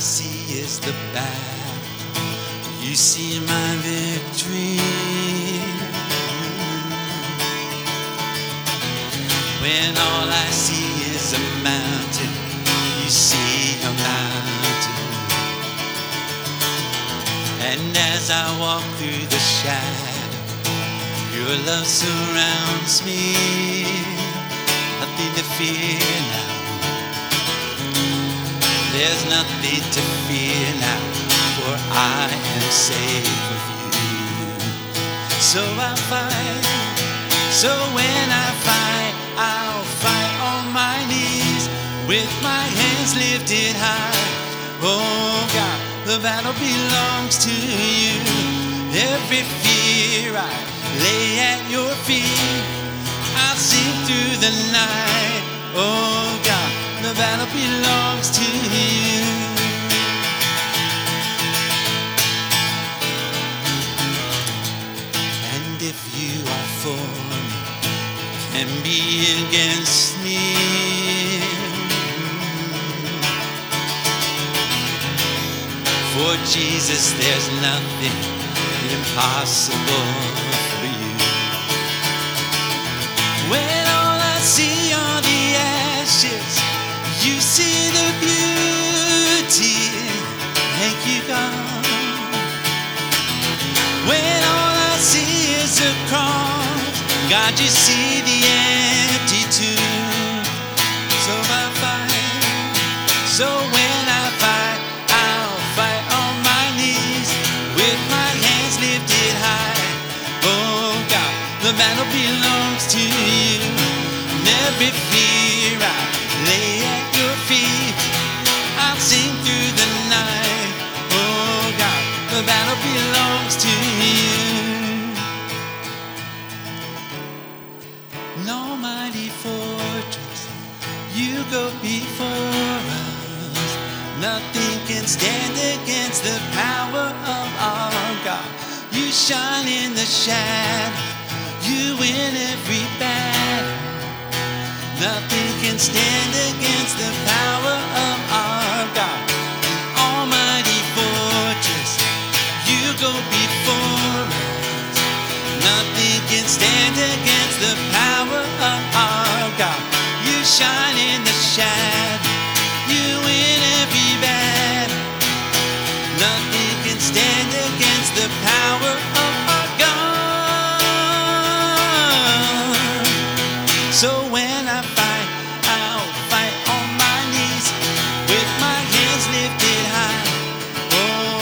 see is the bad. You see my victory. When all I see is a mountain, you see a mountain. And as I walk through the shadow, your love surrounds me. Nothing to fear. There's nothing to fear now, for I am safe with you. So I'll fight. So when I fight, I'll fight on my knees with my hands lifted high. Oh God, the battle belongs to you. Every fear I lay at your feet. I'll sing through the night. Oh God, battle belongs to you. And if you are for me, can be against me. For Jesus, there's nothing impossible cross, God, you see the empty tomb. So I fight. So when I fight, I'll fight on my knees with my hands lifted high. Oh God, the battle belongs to you. And every you go before us. Nothing can stand against the power of our God. You shine in the shadow, you win every battle. Nothing can stand against the power of our God. Almighty fortress, you go before us. Nothing can stand against the power of Nothing can stand against the power of our God. So when I fight, I'll fight on my knees with my hands lifted high. Oh